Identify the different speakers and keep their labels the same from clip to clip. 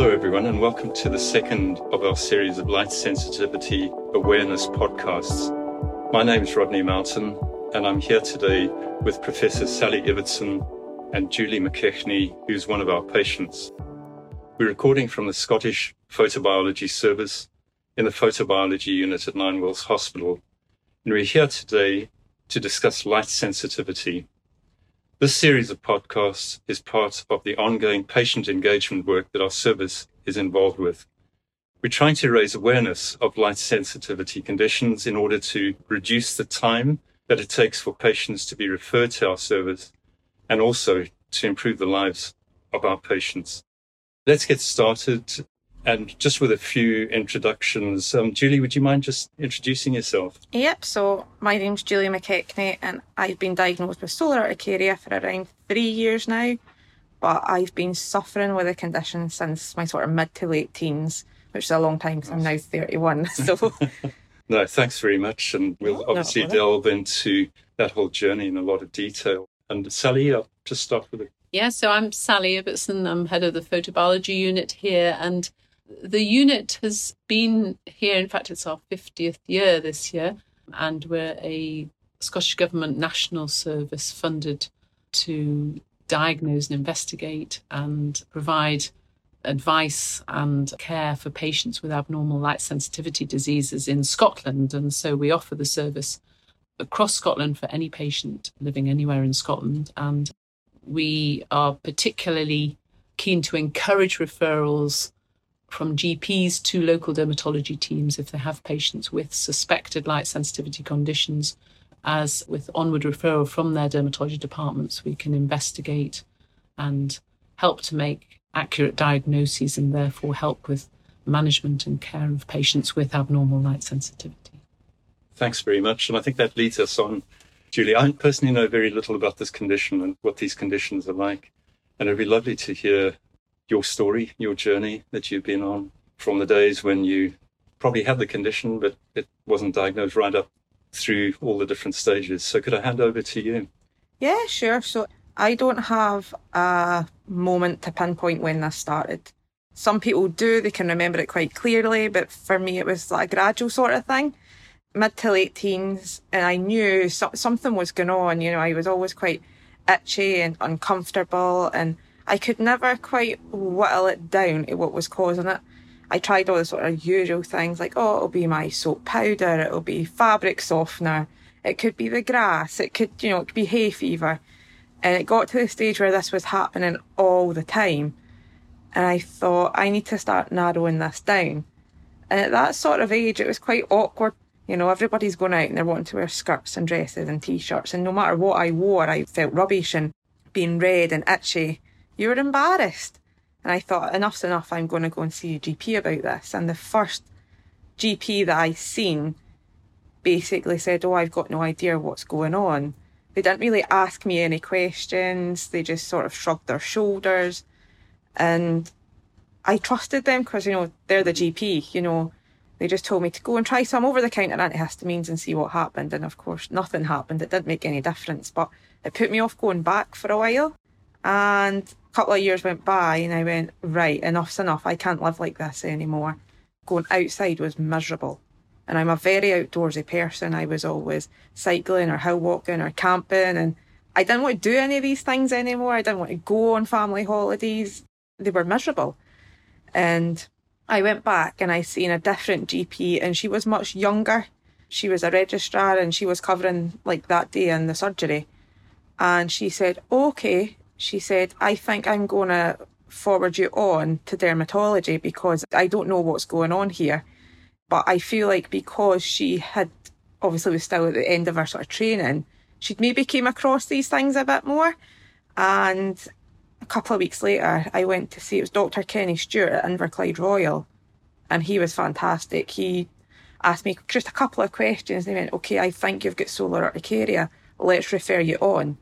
Speaker 1: Hello, everyone, and welcome to the second of our series of light sensitivity awareness podcasts. My name is Rodney Mountain, and I'm here today with Professor Sally Ibbotson and Julie McKechnie, who's one of our patients. We're recording from the Scottish Photobiology Service in the Photobiology Unit at Ninewells Hospital, and we're here today to discuss light sensitivity this series of podcasts is part of the ongoing patient engagement work that our service is involved with. We're trying to raise awareness of light sensitivity conditions in order to reduce the time that it takes for patients to be referred to our service and also to improve the lives of our patients. Let's get started and just with a few introductions, um, Julie, would you mind just introducing yourself?
Speaker 2: Yep, so my name's Julie McKechnie, and I've been diagnosed with solar urticaria for around three years now. But I've been suffering with the condition since my sort of mid to late teens, which is a long time because I'm now 31. So,
Speaker 1: no, thanks very much. And we'll obviously delve into that whole journey in a lot of detail. And Sally, I'll just start with it.
Speaker 3: Yeah, so I'm Sally Ibbotson. I'm head of the photobiology unit here. And the unit has been here, in fact, it's our 50th year this year, and we're a Scottish Government National Service funded to diagnose and investigate and provide advice and care for patients with abnormal light sensitivity diseases in Scotland. And so we offer the service across Scotland for any patient living anywhere in Scotland. And we are particularly keen to encourage referrals from GPs to local dermatology teams if they have patients with suspected light sensitivity conditions. As with onward referral from their dermatology departments, we can investigate and help to make accurate diagnoses and therefore help with management and care of patients with abnormal light sensitivity.
Speaker 1: Thanks very much. And I think that leads us on, Julie. I personally know very little about this condition and what these conditions are like. And it'd be lovely to hear your story, your journey that you've been on from the days when you probably had the condition, but it wasn't diagnosed right up through all the different stages. So, could I hand over to you?
Speaker 2: Yeah, sure. So, I don't have a moment to pinpoint when this started. Some people do, they can remember it quite clearly, but for me, it was like a gradual sort of thing. Mid to late teens, and I knew so- something was going on. You know, I was always quite itchy and uncomfortable, and I could never quite whittle it down to what was causing it. I tried all the sort of usual things like, oh, it'll be my soap powder, it'll be fabric softener, it could be the grass, it could, you know, it could be hay fever. And it got to the stage where this was happening all the time. And I thought, I need to start narrowing this down. And at that sort of age, it was quite awkward. You know, everybody's going out and they're wanting to wear skirts and dresses and t shirts. And no matter what I wore, I felt rubbish and being red and itchy you were embarrassed. And I thought, enough's enough, I'm going to go and see a GP about this. And the first GP that I seen basically said, Oh, I've got no idea what's going on. They didn't really ask me any questions. They just sort of shrugged their shoulders. And I trusted them because, you know, they're the GP, you know. They just told me to go and try some over the counter antihistamines and see what happened. And of course, nothing happened. It didn't make any difference, but it put me off going back for a while. And a couple of years went by and I went, right, enough's enough. I can't live like this anymore. Going outside was miserable. And I'm a very outdoorsy person. I was always cycling or hill walking or camping. And I didn't want to do any of these things anymore. I didn't want to go on family holidays. They were miserable. And I went back and I seen a different GP and she was much younger. She was a registrar and she was covering like that day in the surgery. And she said, okay, she said, I think I'm going to forward you on to dermatology because I don't know what's going on here. But I feel like because she had obviously was still at the end of her sort of training, she'd maybe came across these things a bit more. And a couple of weeks later, I went to see it was Dr. Kenny Stewart at Inverclyde Royal, and he was fantastic. He asked me just a couple of questions. And he went, "Okay, I think you've got solar urticaria. Let's refer you on."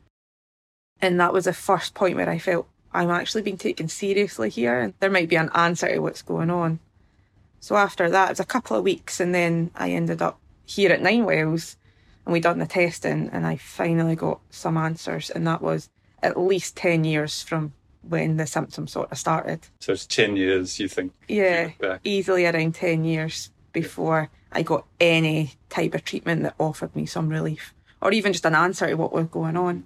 Speaker 2: And that was the first point where I felt I'm actually being taken seriously here and there might be an answer to what's going on. So after that, it was a couple of weeks and then I ended up here at Ninewells and we done the testing and I finally got some answers and that was at least 10 years from when the symptoms sort of started.
Speaker 1: So it's 10 years, you think?
Speaker 2: Yeah, easily around 10 years before I got any type of treatment that offered me some relief or even just an answer to what was going on.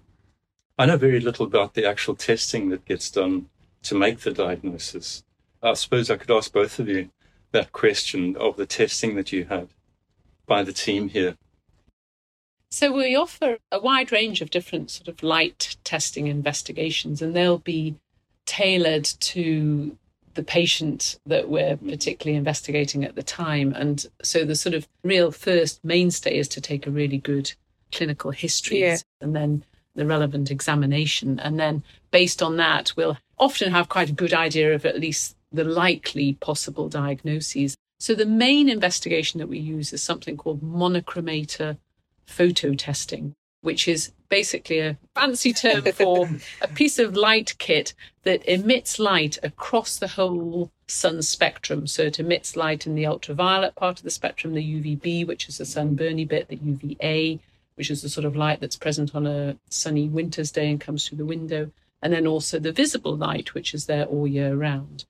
Speaker 1: I know very little about the actual testing that gets done to make the diagnosis. I suppose I could ask both of you that question of the testing that you had by the team here.
Speaker 3: So we offer a wide range of different sort of light testing investigations, and they'll be tailored to the patient that we're particularly investigating at the time. And so the sort of real first mainstay is to take a really good clinical history
Speaker 2: yeah.
Speaker 3: and then the relevant examination. And then based on that, we'll often have quite a good idea of at least the likely possible diagnoses. So the main investigation that we use is something called monochromator photo testing, which is basically a fancy term for a piece of light kit that emits light across the whole sun spectrum. So it emits light in the ultraviolet part of the spectrum, the UVB, which is the sunburny bit, the UVA, which is the sort of light that's present on a sunny winter's day and comes through the window, and then also the visible light, which is there all year round.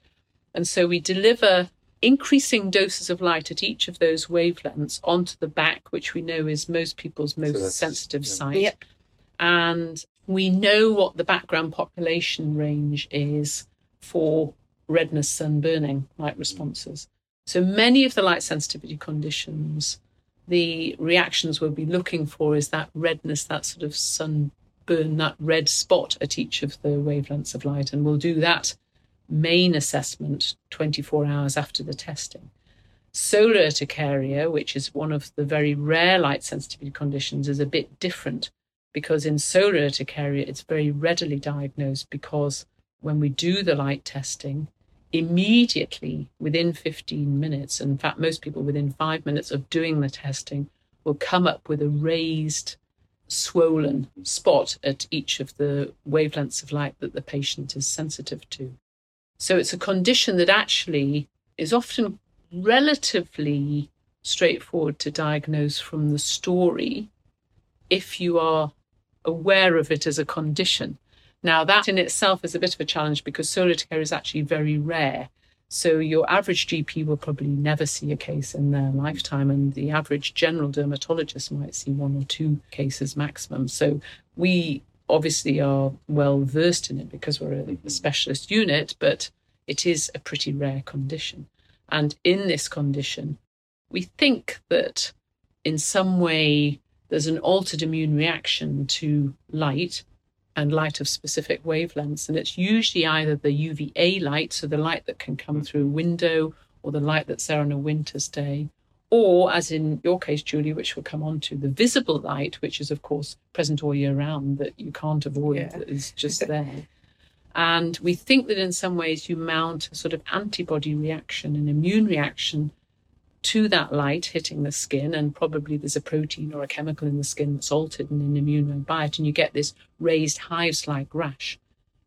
Speaker 3: And so we deliver increasing doses of light at each of those wavelengths onto the back, which we know is most people's most so sensitive yeah. site.
Speaker 2: Yep.
Speaker 3: And we know what the background population range is for redness sunburning light mm. responses. So many of the light sensitivity conditions the reactions we'll be looking for is that redness, that sort of sunburn, that red spot at each of the wavelengths of light. And we'll do that main assessment 24 hours after the testing. Solar urticaria, which is one of the very rare light sensitivity conditions, is a bit different because in solar urticaria, it's very readily diagnosed because when we do the light testing, immediately within 15 minutes, in fact, most people within five minutes of doing the testing will come up with a raised, swollen spot at each of the wavelengths of light that the patient is sensitive to. So it's a condition that actually is often relatively straightforward to diagnose from the story if you are aware of it as a condition. Now, that in itself is a bit of a challenge because solar urticaria is actually very rare. So, your average GP will probably never see a case in their lifetime, and the average general dermatologist might see one or two cases maximum. So, we obviously are well versed in it because we're a, specialist unit, but it is a pretty rare condition. And in this condition, we think that in some way there's an altered immune reaction to light and light of specific wavelengths. And it's usually either the UVA light, so the light that can come hmm. through a window, or the light that's there on a winter's day, or as in your case, Julie, which we'll come on to, the visible light, which is, of course, present all year round that you can't avoid, yeah. that is just there. And we think that in some ways you mount a sort of antibody reaction, an immune reaction to that light hitting the skin, and probably there's a protein or a chemical in the skin that's altered in an immune it, and you get this raised hives like rash.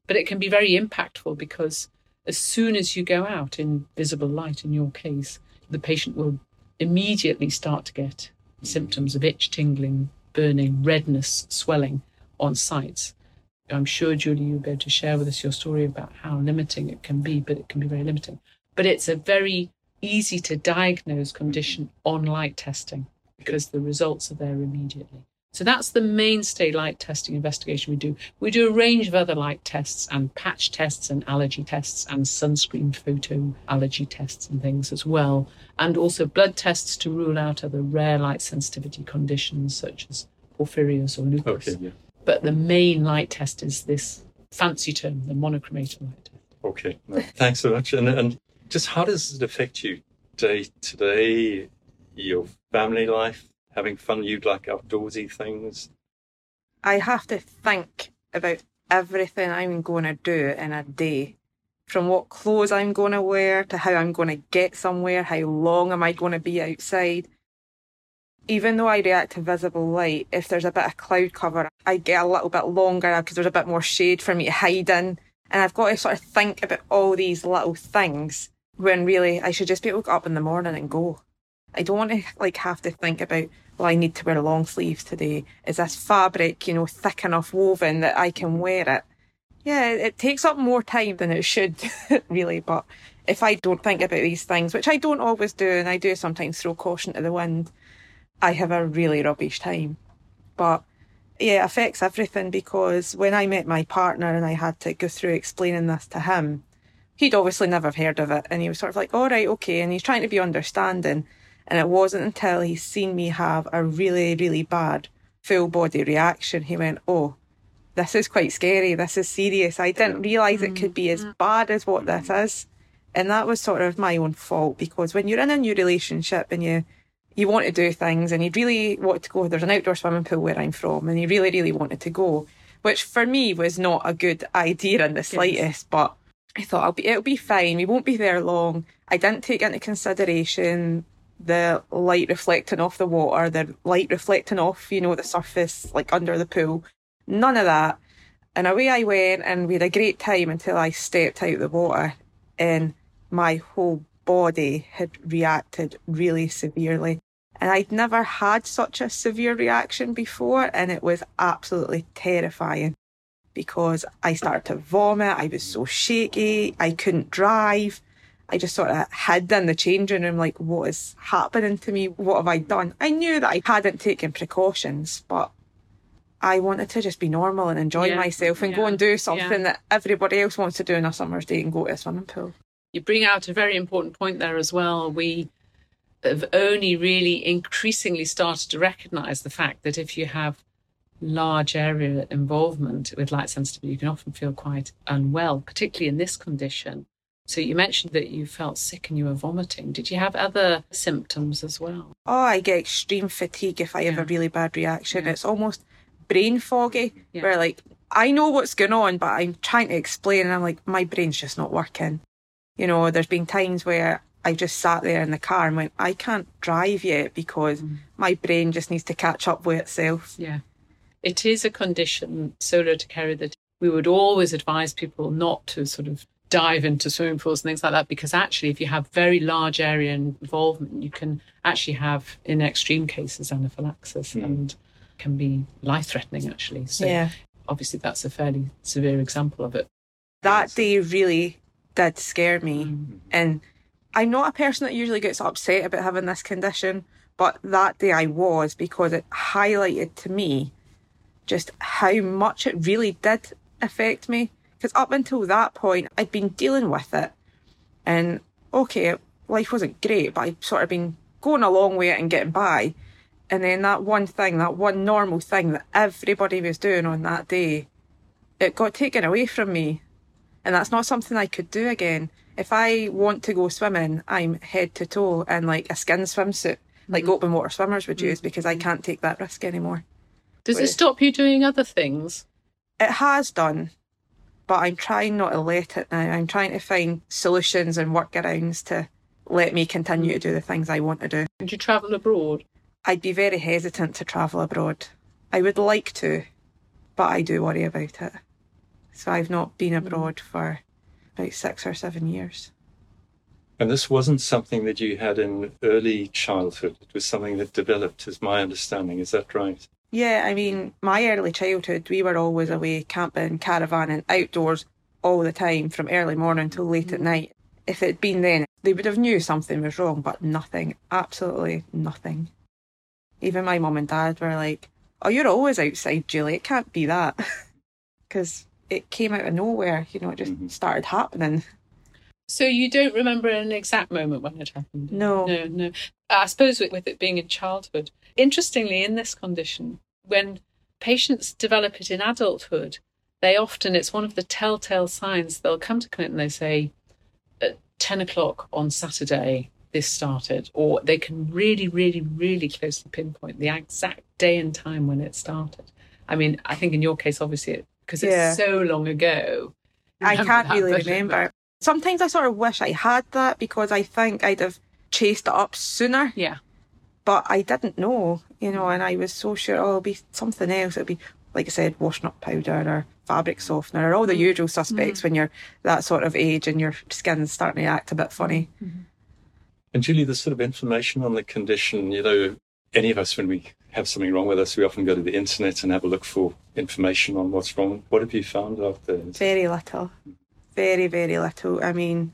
Speaker 3: But it can be very impactful because as soon as you go out in visible light, in your case, the patient will immediately start to get symptoms of itch, tingling, burning, redness, swelling on sites. I'm sure, Julie, you'll be able to share with us your story about how limiting it can be, but it can be very limiting. But it's a very easy to diagnose condition on light testing because the results are there immediately. So that's the mainstay light testing investigation we do. We do a range of other light tests and patch tests and allergy tests and sunscreen photo allergy tests and things as well. And also blood tests to rule out other rare light sensitivity conditions such as porphyrias or lupus.
Speaker 1: Okay, yeah.
Speaker 3: But the main light test is this fancy term, the monochromator light test.
Speaker 1: Okay, no, thanks so much. And, and just how does it affect you day to day, your family life, having fun? You like outdoorsy things?
Speaker 2: I have to think about everything I'm going to do in a day. From what clothes I'm going to wear to how I'm going to get somewhere, how long am I going to be outside. Even though I react to visible light, if there's a bit of cloud cover, I get a little bit longer because there's a bit more shade for me to hide in. And I've got to sort of think about all these little things when really I should just be able to up in the morning and go. I don't want to like have to think about, well, I need to wear long sleeves today. Is this fabric, you know, thick enough woven that I can wear it? Yeah, it takes up more time than it should, really. But if I don't think about these things, which I don't always do, and I do sometimes throw caution to the wind, I have a really rubbish time. But yeah, it affects everything because when I met my partner and I had to go through explaining this to him, he'd obviously never heard of it. And he was sort of like, all right, okay. And he's trying to be understanding. And it wasn't until he's seen me have a really, really bad full body reaction, he went, oh, this is quite scary. This is serious. I didn't realise it mm, could be as bad as what this mm. is. And that was sort of my own fault because when you're in a new relationship and you you want to do things and you really want to go, there's an outdoor swimming pool where I'm from, and you really, really wanted to go, which for me was not a good idea in the slightest, yes. but I thought I'll be it'll be fine. We won't be there long. I didn't take into consideration the light reflecting off the water, the light reflecting off, you know, the surface like under the pool. None of that. And away I went and we had a great time until I stepped out the water and my whole body had reacted really severely. And I'd never had such a severe reaction before, and it was absolutely terrifying because I started to vomit. I was so shaky. I couldn't drive. I just sort of hid in the changing room, like, what is happening to me? What have I done? I knew that I hadn't taken precautions, but I wanted to just be normal and enjoy yeah, myself and yeah, go and do something yeah. that everybody else wants to do on a summer's day and go to a swimming pool.
Speaker 3: You bring out a very important point there as well. We have only really increasingly started to recognize the fact that if you have large area involvement with light sensitivity, you can often feel quite unwell, particularly in this condition. So you mentioned that you felt sick and you were vomiting. Did you have other symptoms as well?
Speaker 2: Oh, I get extreme fatigue if I have a really bad reaction. It's almost brain foggy, yeah. where like I know what's going on, but I'm trying to explain, and I'm like, my brain's just not working. You know, there's been times where I just sat there in the car and went, I can't drive yet because mm. my brain just needs to catch up with itself.
Speaker 3: Yeah. It is a condition, solar urticaria that we would always advise people not to sort of dive into swimming pools and things like that because actually if you have very large area involvement you can actually have in extreme cases anaphylaxis mm. and can be life threatening actually. So yeah. obviously that's a fairly severe example of it.
Speaker 2: That day really did scare me. Mm. And I'm not a person that usually gets upset about having this condition, but that day I was because it highlighted to me just how much it really did affect me. Because up until that point, I'd been dealing with it. And okay, life wasn't great, but I'd sort of been going along with it and getting by. And then that one thing, that one normal thing that everybody was doing on that day, it got taken away from me. And that's not something I could do again. If I want to go swimming, I'm head to toe in like a skin swimsuit, like mm-hmm. open water swimmers would use, because I mm-hmm. can't take that risk anymore.
Speaker 3: Does it stop you doing other things?
Speaker 2: It has done, but I'm trying not to let it now. I'm trying to find solutions and workarounds to let me continue to do the things I want to do.
Speaker 3: Did you travel abroad?
Speaker 2: I'd be very hesitant to travel abroad. I would like to, but I do worry about it. So I've not been hmm. abroad for about six or seven years.
Speaker 1: And this wasn't something that you had in early childhood. It was something that developed, is my understanding. Is that right?
Speaker 2: Yeah, I mean, my early childhood, we were always away camping, caravanning, outdoors all the time from early morning till late at hmm. night. If it'd been then, they would have knew something was wrong, but nothing, absolutely nothing. Even my mum and dad were like, Oh, you're always outside, Julie. It can't be that. Because it came out of nowhere. You know, it just mm-hmm. started happening.
Speaker 3: So you don't remember an exact moment when it happened?
Speaker 2: No.
Speaker 3: No, no. I suppose with it being in childhood. Interestingly, in this condition, when patients develop it in adulthood, they often, it's one of the telltale signs, they'll come to clinic and they say, at 10 o'clock on Saturday, this started, or they can really, really, really closely pinpoint the exact day and time when it started. I mean, I think in your case, obviously, because it's yeah. so long ago.
Speaker 2: I can't really remember. Sometimes I sort of wish I had that because I think I'd have chased it up sooner.
Speaker 3: Yeah.
Speaker 2: But I didn't know, you know, and I was so sure, oh, it'll be something else. It'll be, like I said, washing up powder or fabric softener or all the mm. usual suspects mm. when you're that sort of age and your skin's starting to act a bit funny. Mm-hmm.
Speaker 1: And Julie, the sort of information on the condition, you know, any of us when we have something wrong with us, we often go to the internet and have a look for information on what's wrong. What have you found out there?
Speaker 2: Very little. Very, very little. I mean,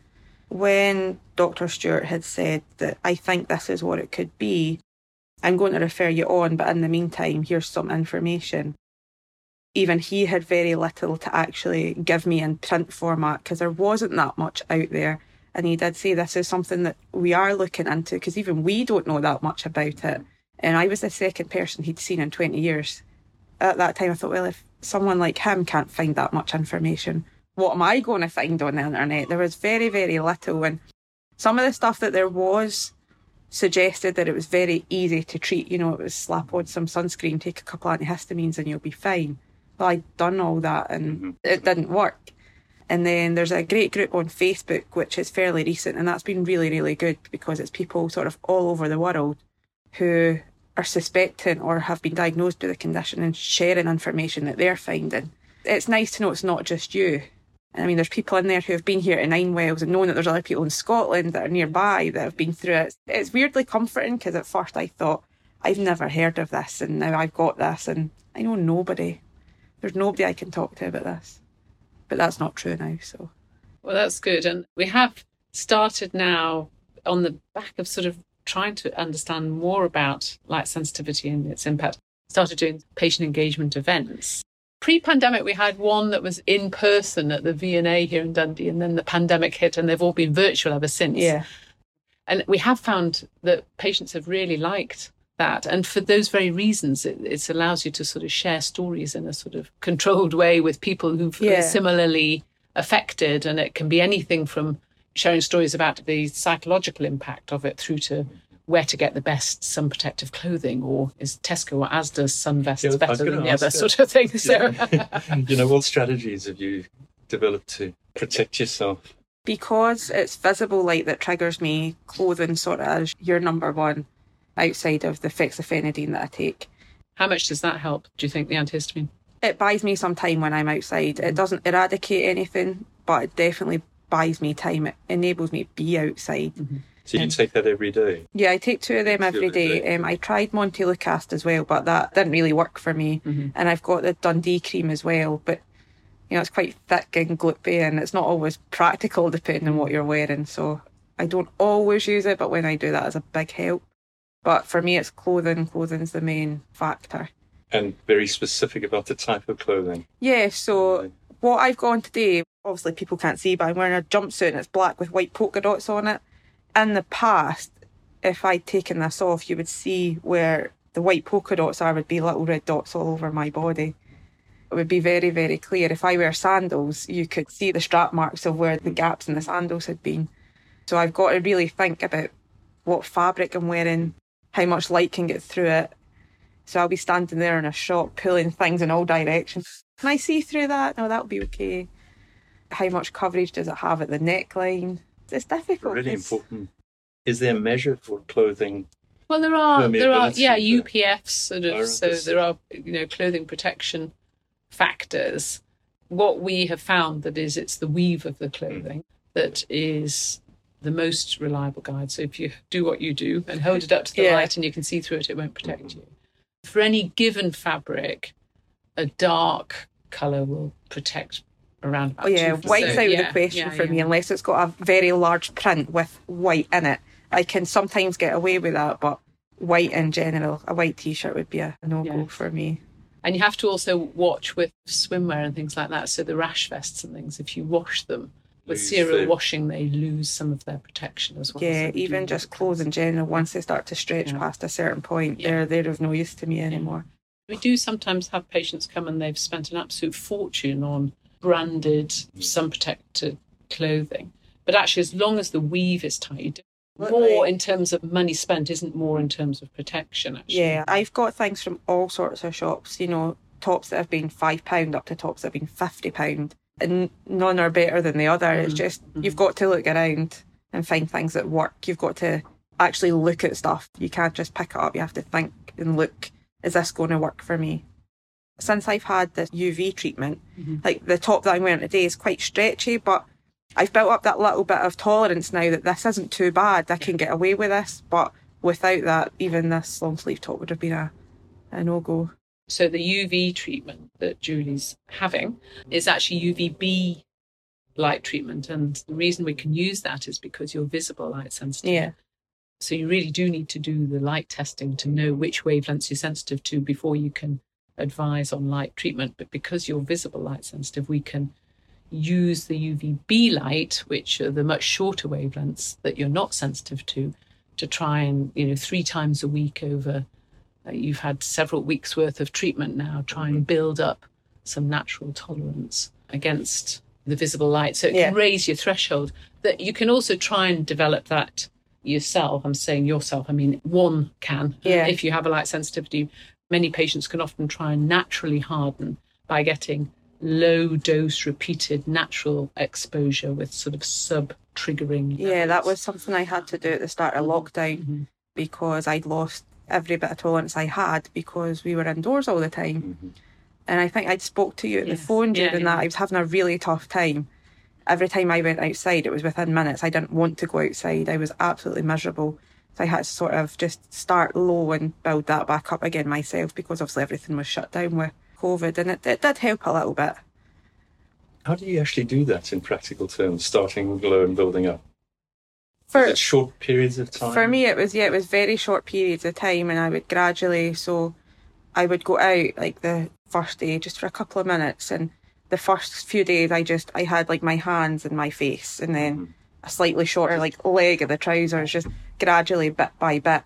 Speaker 2: when Dr. Stewart had said that I think this is what it could be, I'm going to refer you on, but in the meantime, here's some information. Even he had very little to actually give me in print format because there wasn't that much out there. And he did say this is something that we are looking into because even we don't know that much about it. And I was the second person he'd seen in 20 years. At that time, I thought, well, if someone like him can't find that much information, what am I going to find on the internet? There was very, very little. And some of the stuff that there was suggested that it was very easy to treat. You know, it was slap on some sunscreen, take a couple antihistamines, and you'll be fine. Well, I'd done all that and mm-hmm. it didn't work. And then there's a great group on Facebook, which is fairly recent, and that's been really, really good because it's people sort of all over the world who are suspecting or have been diagnosed with the condition and sharing information that they're finding. It's nice to know it's not just you. I mean, there's people in there who have been here to Ninewells and known that there's other people in Scotland that are nearby that have been through it. It's weirdly comforting because at first I thought, I've never heard of this and now I've got this and I know nobody. There's nobody I can talk to about this. But that's not true now, so.
Speaker 3: Well, that's good. And we have started now on the back of sort of trying to understand more about light sensitivity and its impact, started doing patient engagement events. Pre pandemic, we had one that was in person at the V&A here in Dundee, and then the pandemic hit, and they've all been virtual ever since.
Speaker 2: Yeah.
Speaker 3: And we have found that patients have really liked that. And for those very reasons, it, it allows you to sort of share stories in a sort of controlled way with people who've yeah. similarly affected. And it can be anything from sharing stories about the psychological impact of it through to where to get the best sun protective clothing or is Tesco or Asda's sun vests yeah, better than the other sort of thing. So
Speaker 1: you know, what strategies have you developed to protect yourself?
Speaker 2: Because it's visible light that triggers me, clothing sort of is your number one outside of the fexofenadine that I take.
Speaker 3: How much does that help, do you think, the antihistamine?
Speaker 2: It buys me some time when I'm outside. It doesn't eradicate anything, but it definitely buys me time. It enables me to be outside.
Speaker 1: Mm-hmm. So you take that every day?
Speaker 2: Yeah, I take two of them every day. day. Um, I tried Montelukast as well, but that didn't really work for me. Mm-hmm. And I've got the Dundee cream as well, but you know it's quite thick and gloopy, and it's not always practical depending on what you're wearing. So I don't always use it, but when I do that, is a big help. But for me, it's clothing. Clothing's the main factor.
Speaker 1: And very specific about the type of clothing.
Speaker 2: Yeah. So what I've got on today, obviously people can't see, but I'm wearing a jumpsuit and it's black with white polka dots on it. In the past, if I'd taken this off, you would see where the white polka dots are would be little red dots all over my body. It would be very, very clear. If I wear sandals, you could see the strap marks of where the gaps in the sandals had been. So I've got to really think about what fabric I'm wearing, how much light can get through it. So I'll be standing there in a shop pulling things in all directions. Can I see through that? No, that'll be okay. How much coverage does it have at the neckline? It's difficult.
Speaker 1: Really it's... important. Is there a measure for clothing?
Speaker 3: Well, there are. There are. Yeah, UPFs sort of. So there are you know clothing protection factors. What we have found that is it's the weave of the clothing mm. that is the most reliable guide. So if you do what you do and hold it up to the yeah. light and you can see through it, it won't protect mm-hmm. you. For any given fabric, a dark colour will protect around
Speaker 2: oh yeah white's out yeah, of the question yeah, for yeah. me unless it's got a very large print with white in it. I can sometimes get away with that but white in general a white t-shirt would be a no-go for me.
Speaker 3: And you have to also watch with swimwear and things like that so the rash vests and things if you wash them with serial washing they lose some of their protection as well
Speaker 2: yeah even just clothes in general once they start to stretch past a certain point they're they're of no use to me anymore.
Speaker 3: We do sometimes have patients come and they've spent an absolute fortune on branded sun protected clothing. But actually, as long as the weave is tight, more in terms of money spent isn't more in terms of protection. Actually.
Speaker 2: Yeah, I've got things from all sorts of shops. You know, tops that have been five pound up to tops that have been fifty pound, and none are better than the other. Mm-hmm. It's just mm-hmm. you've got to look around and find things that work. You've got to actually look at stuff. You can't just pick it up. You have to think and look is this going to work for me? Since I've had the UV treatment, mm-hmm. like the top that I'm wearing today is quite stretchy, but I've built up that little bit of tolerance now that this isn't too bad. I can get away with this, but without that, even this long sleeve top would have been a a no go.
Speaker 3: So the UV treatment that Julie's having is actually UVB light treatment. And the reason we can use that is because you're visible light sensitive.
Speaker 2: Yeah.
Speaker 3: So you really do need to do the light testing to know which wavelengths you're sensitive to before you can advise on light treatment. But because you're visible light sensitive, we can use the UVB light, which are the much shorter wavelengths that you're not sensitive to, to try and, you know, three times a week over, uh, you've had several weeks worth of treatment now, try and build up some natural tolerance against the visible light. So it
Speaker 2: Yeah.
Speaker 3: can raise your threshold. That you can also try and develop that yourself. I'm saying yourself, I mean, one can.
Speaker 2: Yeah.
Speaker 3: If you have a light sensitivity, many patients can often try and naturally harden by getting low dose repeated natural exposure with sort of sub triggering.
Speaker 2: Yeah, that was something I had to do at the start of lockdown
Speaker 3: Mhm.
Speaker 2: because I'd lost every bit of tolerance I had because we were indoors all the time. And I think I'd spoke to you at
Speaker 3: Yes.
Speaker 2: the phone
Speaker 3: Yeah,
Speaker 2: during
Speaker 3: yeah.
Speaker 2: that. I was having a really tough time. Every time I went outside, it was within minutes. I didn't want to go outside. I was absolutely miserable. So I had to sort of just start low and build that back up again myself because obviously everything was shut down with COVID and it, it did help a little bit.
Speaker 1: How do you actually do that in practical terms, starting low and building up?
Speaker 2: For,
Speaker 1: short periods of time?
Speaker 2: For me, it was yeah, it was very short periods of time, and I would gradually. So, I would go out like the first day just for a couple of minutes, and the first few days I just I had like my hands and my face, and then mm-hmm. A slightly shorter like leg of the trousers, just gradually bit by bit,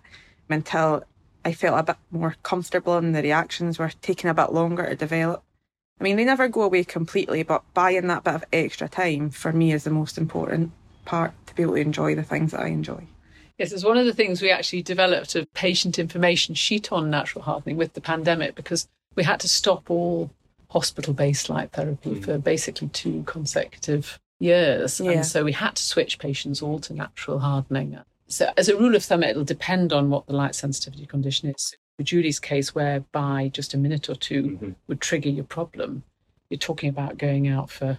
Speaker 2: until I felt a bit more comfortable, and the reactions were taking a bit longer to develop. I mean, they never go away completely, but buying that bit of extra time for me is the most important part to be able to enjoy the things that I enjoy.
Speaker 3: Yes, it's one of the things we actually developed a patient information sheet on natural hardening with the pandemic because we had to stop all hospital based light therapy hmm. for basically two consecutive years.
Speaker 2: Yeah.
Speaker 3: And so we had to switch patients all to natural hardening. So, as a rule of thumb, it'll depend on what the light sensitivity condition is. For Julie's case, whereby just a minute or 2 mm-hmm. would trigger your problem, you're talking about going out for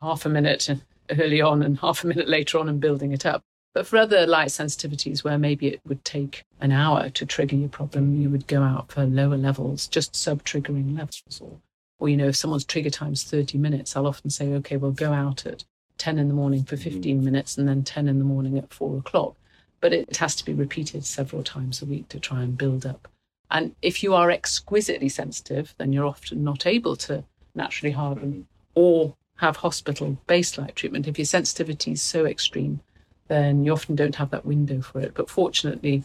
Speaker 3: half a minute early on and half a minute later on and building it up. But for other light sensitivities where maybe it would take an hour to trigger your problem, you would go out for lower levels, just sub triggering levels. Or, or, you know, if someone's trigger time's 30 minutes, I'll often say, okay, we'll go out at 10 in the morning for 15 minutes and then 10 in the morning at four o'clock. But it has to be repeated several times a week to try and build up. And if you are exquisitely sensitive, then you're often not able to naturally harden or have hospital based light treatment. If your sensitivity is so extreme, then you often don't have that window for it. But fortunately,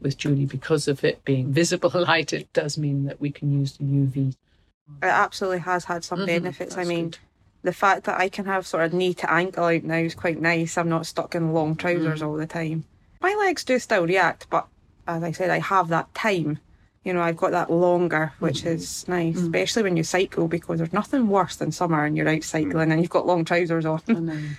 Speaker 3: with Julie, because of it being visible light, it does mean that we can use the UV.
Speaker 2: It absolutely has had some
Speaker 3: Mhm,
Speaker 2: benefits. I mean,
Speaker 3: good.
Speaker 2: The fact that I can have sort of knee to ankle out now is quite nice. I'm not stuck in long trousers mm. all the time. My legs do still react, but as I said, I have that time. You know, I've got that longer, which mm-hmm. is nice, mm. especially when you cycle because there's nothing worse than summer and you're out mm. cycling and you've got long trousers on.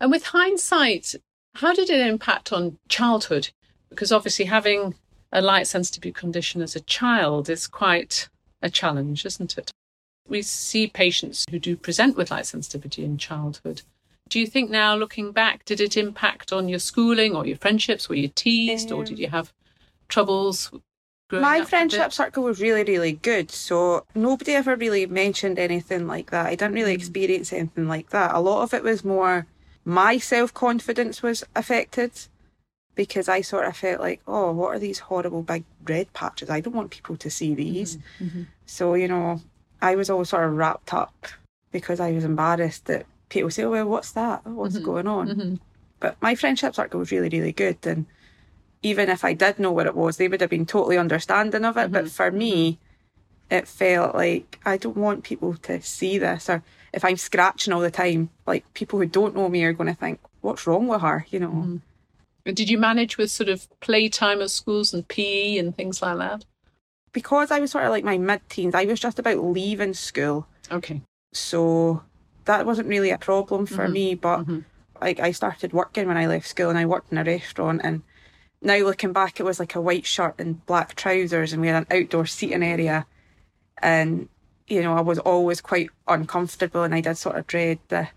Speaker 3: And with hindsight, how did it impact on childhood? Because obviously, having a light sensitive condition as a child is quite a challenge, isn't it? We see patients who do present with light sensitivity in childhood. Do you think now, looking back, did it impact on your schooling or your friendships? Were you teased or did you have troubles?
Speaker 2: My
Speaker 3: up a bit?
Speaker 2: friendship circle was really, really good. So nobody ever really mentioned anything like that. I didn't really hmm. experience anything like that. A lot of it was more my self confidence was affected because I sort of felt like, oh, what are these horrible big red patches? I don't want people to see these. Mm-hmm. Mm-hmm. So, you know, I was all sort of wrapped up because I was embarrassed that people say, oh, well, what's that? What's mm-hmm. going on? Mm-hmm. But my friendship circle was really, really good. And even if I did know what it was, they would have been totally understanding of it. But mm-hmm. for me, it felt like I don't want people to see this. Or if I'm scratching all the time, like people who don't know me are going to think, what's wrong with her? You know?
Speaker 3: And Did you manage with sort of playtime at schools and PE and things like that?
Speaker 2: Because I was sort of like my mid teens, I was just about leaving school.
Speaker 3: Okay.
Speaker 2: So that wasn't really a problem for mm-hmm. me. But mm-hmm. like I started working when I left school and I worked in a restaurant and now looking back it was like a white shirt and black trousers and we had an outdoor seating area and you know I was always quite uncomfortable and I did sort of dread the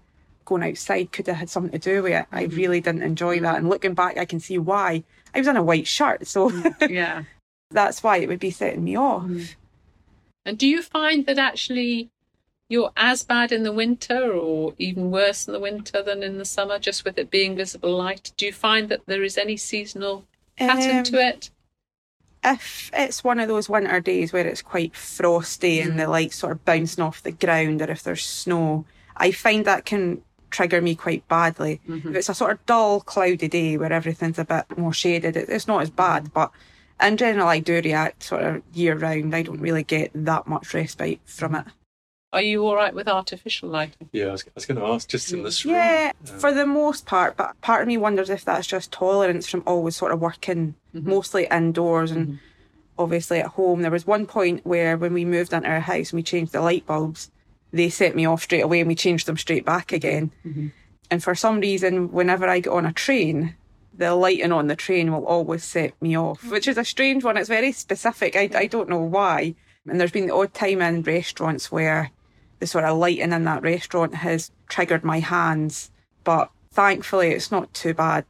Speaker 2: going outside could have had something to do with it. I mm-hmm. really didn't enjoy that and looking back I can see why. I was in a white shirt so mm,
Speaker 3: Yeah.
Speaker 2: that's why it would be setting me off. Hmm.
Speaker 3: And do you find that actually you're as bad in the winter or even worse in the winter than in the summer, just with it being visible light? Do you find that there is any seasonal pattern
Speaker 2: Um,
Speaker 3: to it?
Speaker 2: if it's one of those winter days where it's quite frosty and hmm. the lights sort of bouncing off the ground or if there's snow, I find that can trigger me quite badly. Mm-hmm. If it's a sort of dull, cloudy day where everything's a bit more shaded, it's not as bad. Hmm. But in general, I do react sort of year round. I don't really get that much respite from it.
Speaker 3: Are you all right with artificial lighting?
Speaker 1: Yeah, I was, was going to ask, just in this room.
Speaker 2: Yeah, for the most part, but part of me wonders if that's just tolerance from always sort of working mm-hmm. mostly indoors and mm-hmm. obviously at home. There was one point where when we moved into our house and we changed the light bulbs, they set me off straight away and we changed them straight back again. Mm-hmm. And for some reason, whenever I get on a train, the lighting on the train will always set me off, mm. which is a strange one. It's very specific. I, I don't know why. And there's been the odd time in restaurants where the sort of lighting in that restaurant has triggered my hands. But thankfully, it's not too bad.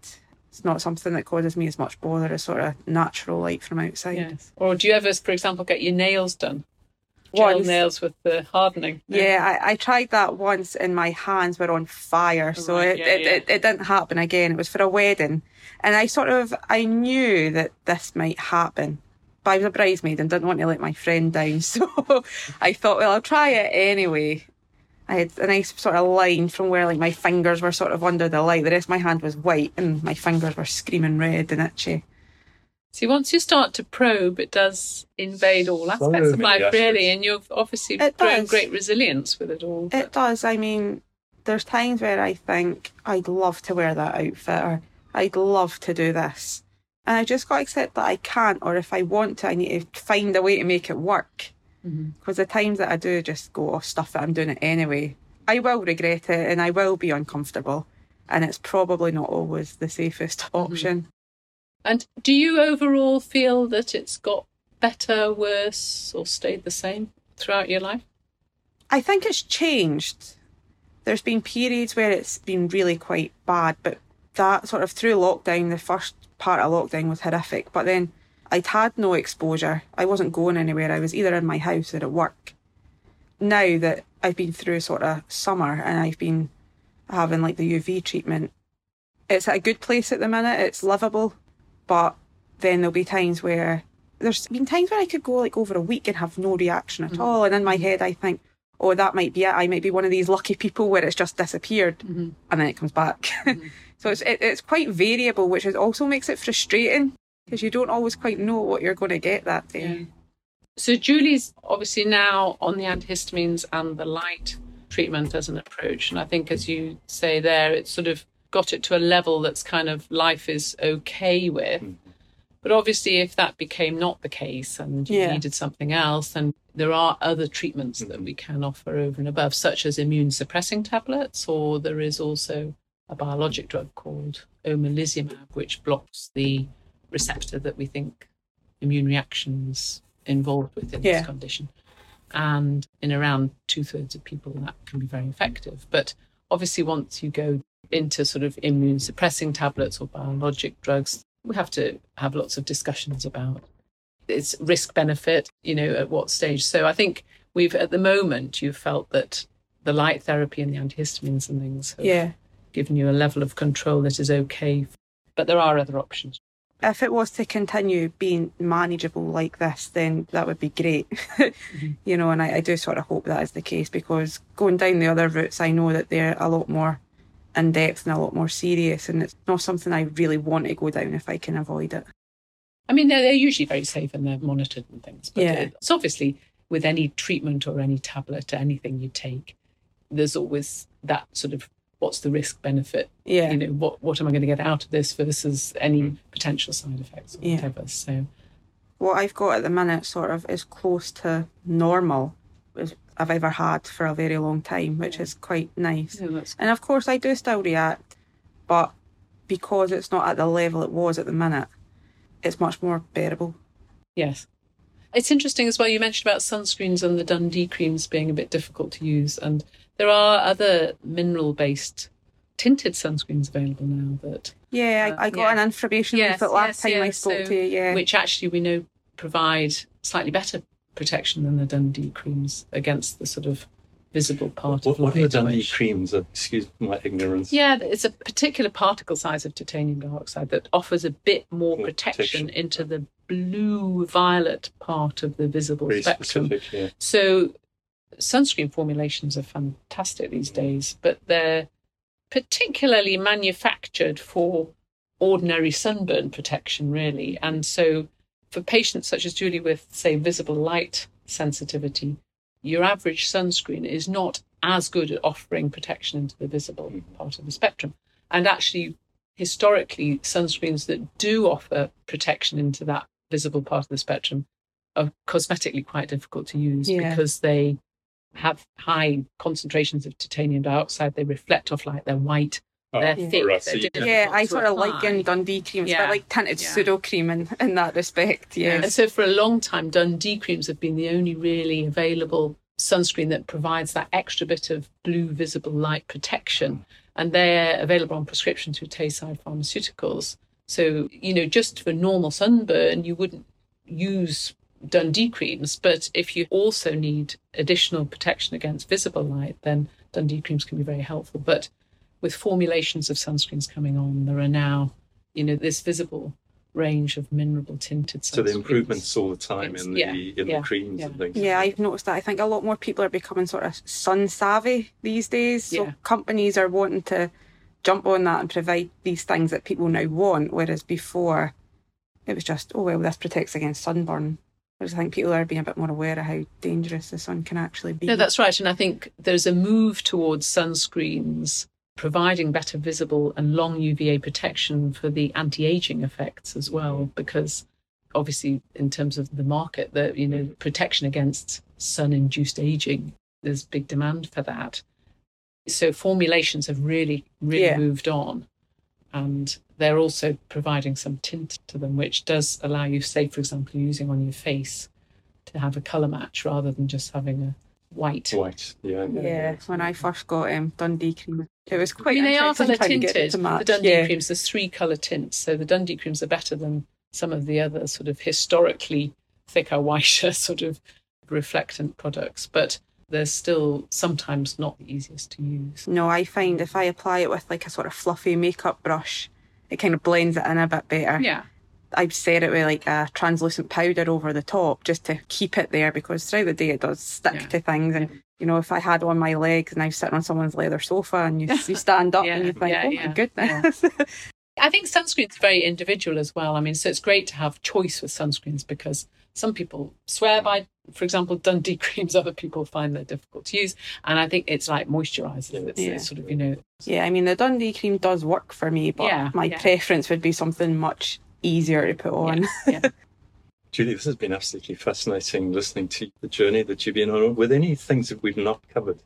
Speaker 2: It's not something that causes me as much bother as sort of natural light from outside.
Speaker 3: Yes. Or do you ever, for example, get your nails done? Gel
Speaker 2: Once.
Speaker 3: nails with the hardening.
Speaker 2: Yeah, I, I tried that once and my hands were on fire. So it,
Speaker 3: yeah,
Speaker 2: it,
Speaker 3: yeah.
Speaker 2: It, it didn't happen again. It was for a wedding. And I sort of, I knew that this might happen. But I was a bridesmaid and didn't want to let my friend down. So I thought, well, I'll try it anyway. I had a nice sort of line from where like my fingers were sort of under the light. The rest of my hand was white and my fingers were screaming red and itchy.
Speaker 3: See, once you start to probe, it does invade all aspects
Speaker 1: So
Speaker 3: of life,
Speaker 1: aspects.
Speaker 3: really, and you've obviously
Speaker 2: It
Speaker 3: grown
Speaker 2: does.
Speaker 3: great resilience with it all.
Speaker 2: It does. I mean, there's times where I think I'd love to wear that outfit or I'd love to do this. And I just got to accept that I can't, or if I want to, I need to find a way to make it work. Mm-hmm. Because the times that I do just go, oh, stuff it, I'm doing it anyway, I will regret it and I will be uncomfortable. And it's probably not always the safest mm-hmm. option.
Speaker 3: And do you overall feel that it's got better, worse, or stayed the same throughout your life?
Speaker 2: I think it's changed. There's been periods where it's been really quite bad, but that sort of through lockdown, the first part of lockdown was horrific. But then I'd had no exposure. I wasn't going anywhere. I was either in my house or at work. Now that I've been through a sort of summer and I've been having like the UV treatment, it's at a good place at the minute. It's livable, but then there'll be times where there's been times where I could go like over a week and have no reaction at mm-hmm. all. And in my head, I think, oh, that might be it. I might be one of these lucky people where it's just disappeared mm-hmm. and then it comes back. Mm-hmm. so it's it, it's quite variable, which is also makes it frustrating because you don't always quite know what you're going to get that day.
Speaker 3: So Julie's obviously now on the antihistamines and the light treatment as an approach, and I think, as you say there, it's sort of got it to a level that's kind of life is okay with. Mm-hmm. But obviously, if that became not the case and you
Speaker 2: Yeah.
Speaker 3: needed something else, then there are other treatments that mm-hmm. we can offer over and above, such as immune suppressing tablets, or there is also a biologic drug called omalizumab, which blocks the receptor that we think immune reactions involved with in
Speaker 2: Yeah.
Speaker 3: this condition. And in around two thirds of people, that can be very effective. But obviously, once you go into sort of immune suppressing tablets or biologic drugs, we have to have lots of discussions about its risk benefit, you know, at what stage. So I think we've, at the moment, you've felt that the light therapy and the antihistamines and things have
Speaker 2: Yeah.
Speaker 3: given you a level of control that is okay. But there are other options.
Speaker 2: If it was to continue being manageable like this, then that would be great. Mm-hmm. You know, and I, I do sort of hope that is the case because going down the other routes, I know that they're a lot more in depth and a lot more serious, and it's not something I really want to go down if I can avoid it.
Speaker 3: I mean, they're, they're usually very safe and they're monitored and things. But
Speaker 2: Yeah.
Speaker 3: it's obviously with any treatment or any tablet or anything you take, there's always that sort of what's the risk benefit?
Speaker 2: Yeah.
Speaker 3: You know, what what am I going to get out of this versus any mm. potential side effects or
Speaker 2: Yeah.
Speaker 3: whatever. So
Speaker 2: what I've got at the minute sort of is close to normal as I've ever had for a very long time, which is quite nice.
Speaker 3: yeah,
Speaker 2: And of course, I do still react, but because it's not at the level it was at the minute, it's much more bearable.
Speaker 3: Yes. It's interesting as well. You mentioned about sunscreens and the Dundee creams being a bit difficult to use. And there are other mineral based tinted sunscreens available now that
Speaker 2: Yeah, I, I got
Speaker 3: Uh, yeah.
Speaker 2: an information
Speaker 3: Yes,
Speaker 2: leaflet last
Speaker 3: yes,
Speaker 2: time I
Speaker 3: yes.
Speaker 2: spoke
Speaker 3: So-
Speaker 2: to you. Yeah,
Speaker 3: which actually we know provide slightly better protection than the Dundee creams against the sort of visible part
Speaker 1: What,
Speaker 3: of
Speaker 1: what are the Dundee
Speaker 3: which-
Speaker 1: creams? Excuse my ignorance.
Speaker 3: Yeah, it's a particular particle size of titanium dioxide that offers a bit more
Speaker 1: More
Speaker 3: protection,
Speaker 1: protection.
Speaker 3: into the blue violet part of the visible
Speaker 1: Very
Speaker 3: spectrum.
Speaker 1: specific, yeah.
Speaker 3: So sunscreen formulations are fantastic these days, but they're particularly manufactured for ordinary sunburn protection, really. And so for patients such as Julie with, say, visible light sensitivity, your average sunscreen is not as good at offering protection into the visible mm-hmm. part of the spectrum. And actually, historically, sunscreens that do offer protection into that visible part of the spectrum are cosmetically quite difficult to use
Speaker 2: Yeah.
Speaker 3: because they have high concentrations of titanium dioxide. They reflect off light. They're white.
Speaker 1: Oh,
Speaker 3: They're
Speaker 2: Yeah.
Speaker 3: thick. they're
Speaker 2: Yeah, I sort of
Speaker 3: apply.
Speaker 2: liken Dundee creams,
Speaker 3: Yeah.
Speaker 2: but like tinted
Speaker 3: Yeah.
Speaker 2: Sudocrem in, in that respect.
Speaker 3: yeah
Speaker 2: And
Speaker 3: so for a long time, Dundee creams have been the only really available sunscreen that provides that extra bit of blue visible light protection. Mm. And they're available on prescription through Tayside Pharmaceuticals. So, you know, just for normal sunburn, you wouldn't use Dundee creams. But if you also need additional protection against visible light, then Dundee creams can be very helpful. But with formulations of sunscreens coming on, there are now, you know, this visible range of mineral tinted sunscreens.
Speaker 1: So the improvements all the time in the
Speaker 3: Yeah,
Speaker 1: in
Speaker 3: yeah,
Speaker 1: the creams
Speaker 3: yeah.
Speaker 1: and things.
Speaker 2: Yeah, I've noticed that. I think a lot more people are becoming sort of sun savvy these days. So
Speaker 3: Yeah.
Speaker 2: companies are wanting to jump on that and provide these things that people now want, whereas before it was just, oh, well, this protects against sunburn. Whereas I think people are being a bit more aware of how dangerous the sun can actually be.
Speaker 3: No, that's right. And I think there's a move towards sunscreens providing better visible and long UVA protection for the anti-aging effects as well, because obviously in terms of the market, the you know protection against sun-induced aging, there's big demand for that. So formulations have really, really
Speaker 2: Yeah.
Speaker 3: moved on. And they're also providing some tint to them, which does allow you, say, for example, using on your face to have a colour match rather than just having a white.
Speaker 1: White, yeah.
Speaker 2: yeah, when I first got um, Dundee cream, it was quite
Speaker 3: I
Speaker 2: quite
Speaker 3: mean, they are
Speaker 2: interesting
Speaker 3: colour
Speaker 2: trying to
Speaker 3: tinted.
Speaker 2: to.
Speaker 3: The Dundee
Speaker 2: yeah.
Speaker 3: creams, there's three colour tints. So the Dundee creams are better than some of the other sort of historically thicker, whiter sort of reflectant products. But they're still sometimes not the easiest to use.
Speaker 2: No, I find if I apply it with like a sort of fluffy makeup brush, it kind of blends it in a bit better.
Speaker 3: Yeah.
Speaker 2: I've set it with like a translucent powder over the top just to keep it there because throughout the day it does stick
Speaker 3: Yeah.
Speaker 2: to things. And you know, if I had on my legs and I was sitting on someone's leather sofa and you, you stand up
Speaker 3: Yeah,
Speaker 2: and you think,
Speaker 3: yeah,
Speaker 2: oh my goodness.
Speaker 3: I think sunscreen's very individual as well. I mean, so it's great to have choice with sunscreens because some people swear by, for example, Dundee creams. Other people find they're difficult to use, and I think it's like moisturizer. It's,
Speaker 2: Yeah.
Speaker 3: it's sort of you know
Speaker 2: yeah, I mean the Dundee cream does work for me, but
Speaker 3: Yeah,
Speaker 2: my
Speaker 3: yeah.
Speaker 2: preference would be something much easier to put on.
Speaker 3: yeah.
Speaker 1: Julie, this has been absolutely fascinating listening to the journey that you've been on. Were there any things that we've not covered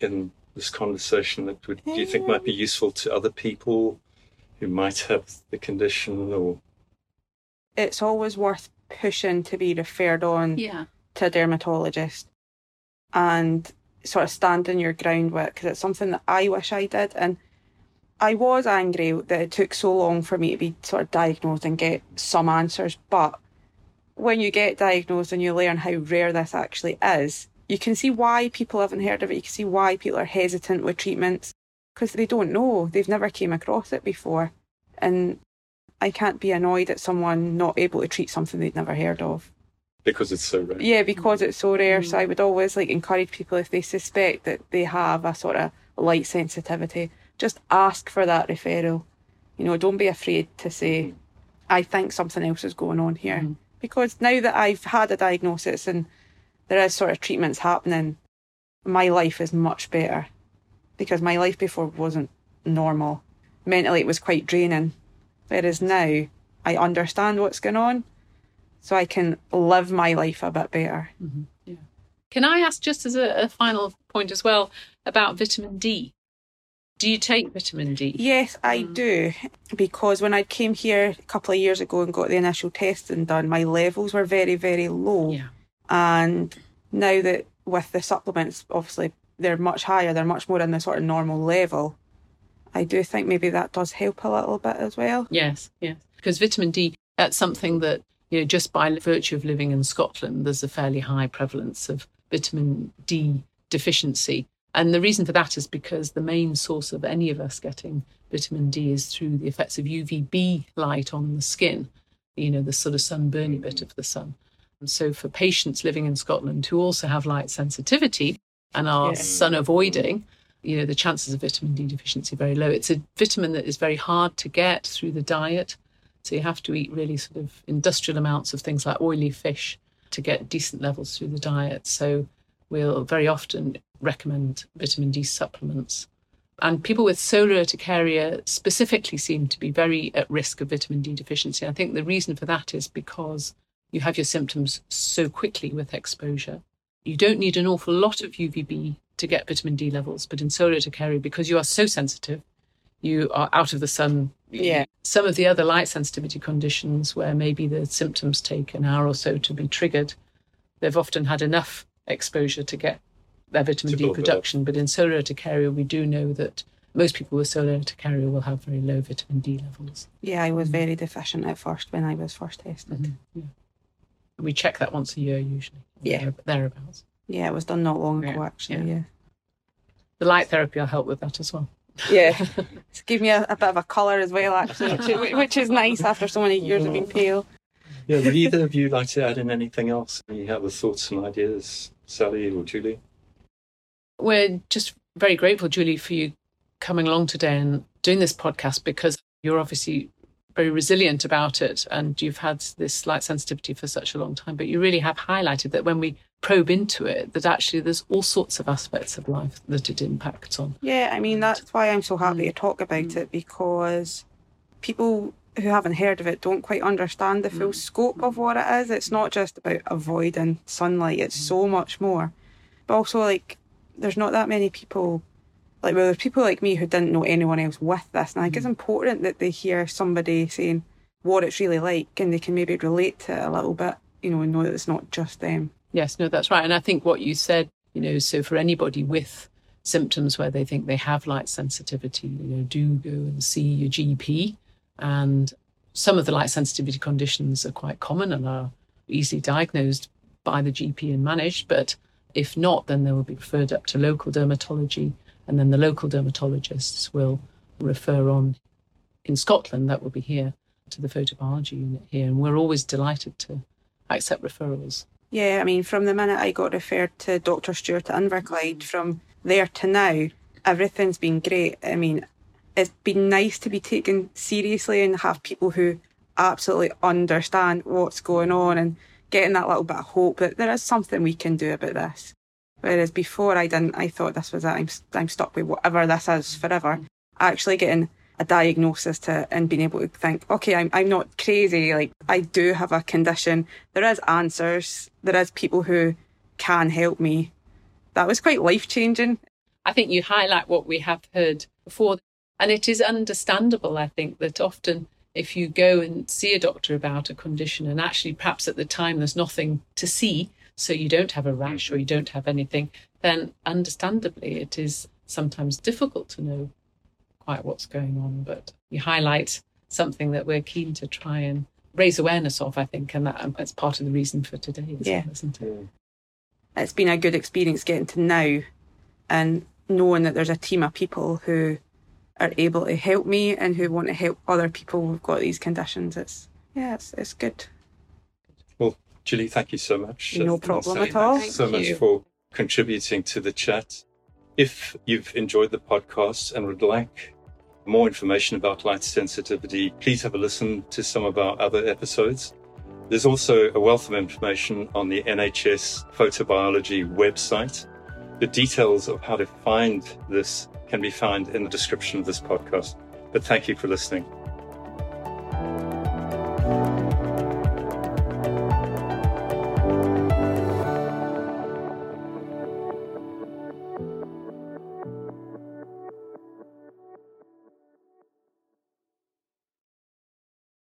Speaker 1: in this conversation that would, do you think might be useful to other people who might have the condition or
Speaker 2: It's always worth pushing to be referred on
Speaker 3: yeah.
Speaker 2: to a dermatologist and sort of standing your ground with because it's something that I wish I did. And I was angry that it took so long for me to be sort of diagnosed and get some answers. But when you get diagnosed and you learn how rare this actually is, you can see why people haven't heard of it. You can see why people are hesitant with treatments because they don't know. They've never came across it before. And I can't be annoyed at someone not able to treat something they'd never heard of.
Speaker 1: because it's so rare?
Speaker 2: Yeah, because it's so rare. So mm. I would always like encourage people if they suspect that they have a sort of light sensitivity, just ask for that referral. You know, don't be afraid to say, mm-hmm. I think something else is going on here. Mm-hmm. Because now that I've had a diagnosis and there is sort of treatments happening, my life is much better. Because my life before wasn't normal. Mentally, it was quite draining. Whereas now, I understand what's going on so I can live my life a bit better. Mm-hmm.
Speaker 3: yeah Can I ask just as a, a final point as well about vitamin D? Do you take vitamin D?
Speaker 2: Yes, I mm. do. Because when I came here a couple of years ago and got the initial testing done, my levels were very, very low.
Speaker 3: Yeah.
Speaker 2: And now that with the supplements, obviously they're much higher, they're much more in the sort of normal level. I do think maybe that does help a little bit as well.
Speaker 3: Yes, yes. Because vitamin D, that's something that, you know, just by virtue of living in Scotland, there's a fairly high prevalence of vitamin D deficiency. And the reason for that is because the main source of any of us getting vitamin D is through the effects of UVB light on the skin, you know, the sort of sunburny bit of the sun. And so for patients living in Scotland who also have light sensitivity and are yeah. sun avoiding, you know, the chances of vitamin D deficiency are very low. It's a vitamin that is very hard to get through the diet. So you have to eat really sort of industrial amounts of things like oily fish to get decent levels through the diet. So we'll very often recommend vitamin D supplements. And people with solar urticaria specifically seem to be very at risk of vitamin D deficiency. I think the reason for that is because you have your symptoms so quickly with exposure. You don't need an awful lot of UVB to get vitamin D levels, but in solar urticaria, because you are so sensitive, you are out of the sun.
Speaker 2: Yeah.
Speaker 3: Some of the other light sensitivity conditions where maybe the symptoms take an hour or so to be triggered, they've often had enough exposure to get their vitamin D production. But in solar urticaria, we do know that most people with solar urticaria will have very low vitamin D levels.
Speaker 2: Yeah, I was very deficient at first when I was first tested.
Speaker 3: Mm-hmm. Yeah. We check that once a year usually.
Speaker 2: Yeah.
Speaker 3: Thereabouts.
Speaker 2: Yeah, it was done not long ago, actually. Yeah. yeah.
Speaker 3: The light therapy will help with that as well.
Speaker 2: Yeah, it's give me a, a, bit of a colour as well, actually, which which is nice after so many years of being pale.
Speaker 1: Yeah, would either of you like to add in anything else? Any other thoughts and ideas, Sally or Julie?
Speaker 3: We're just very grateful, Julie, for you coming along today and doing this podcast because you're obviously very resilient about it and you've had this light sensitivity for such a long time but you really have highlighted that when we probe into it that actually there's all sorts of aspects of life that it impacts on
Speaker 2: yeah i mean that's why i'm so happy to talk about mm. it because people who haven't heard of it don't quite understand the full mm. scope of what it is it's not just about avoiding sunlight it's so much more but also like there's not that many people like well, there's people like me who didn't know anyone else with this, and I think it's mm. important that they hear somebody saying what it's really like, and they can maybe relate to it a little bit, you know, and know that it's not just them.
Speaker 3: Yes, no, that's right, and I think what you said, you know, so for anybody with symptoms where they think they have light sensitivity, you know, do go and see your GP, and some of the light sensitivity conditions are quite common and are easily diagnosed by the GP and managed, but if not, then they will be referred up to local dermatology and then the local dermatologists will refer on in Scotland, that will be here, to the photobiology unit here. And we're always delighted to accept referrals.
Speaker 2: Yeah, I mean, from the minute I got referred to Dr. Stewart at Inverclyde, from there to now, everything's been great. I mean, it's been nice to be taken seriously and have people who absolutely understand what's going on and getting that little bit of hope that there is something we can do about this. Whereas before I didn't, I thought this was it. I'm, I'm stuck with whatever this is forever. Actually getting a diagnosis to and being able to think, okay, I'm, I'm not crazy. Like I do have a condition. There is answers. There is people who can help me. That was quite life changing.
Speaker 3: I think you highlight what we have heard before. And it is understandable, I think, that often if you go and see a doctor about a condition and actually perhaps at the time there's nothing to see, so you don't have a rash or you don't have anything, then understandably it is sometimes difficult to know quite what's going on. But you highlight something that we're keen to try and raise awareness of, I think, and that, um, that's part of the reason for today, yeah. Well, isn't it?
Speaker 2: It's been a good experience getting to know and knowing that there's a team of people who are able to help me and who want to help other people who've got these conditions. It's yeah, it's, it's good.
Speaker 1: Well, Julie, thank you so much.
Speaker 2: No problem at all.
Speaker 1: Thanks so much for contributing to the chat. If you've enjoyed the podcast and would like more information about light sensitivity, please have a listen to some of our other episodes. There's also a wealth of information on the NHS photobiology website. The details of how to find this can be found in the description of this podcast. But thank you for listening.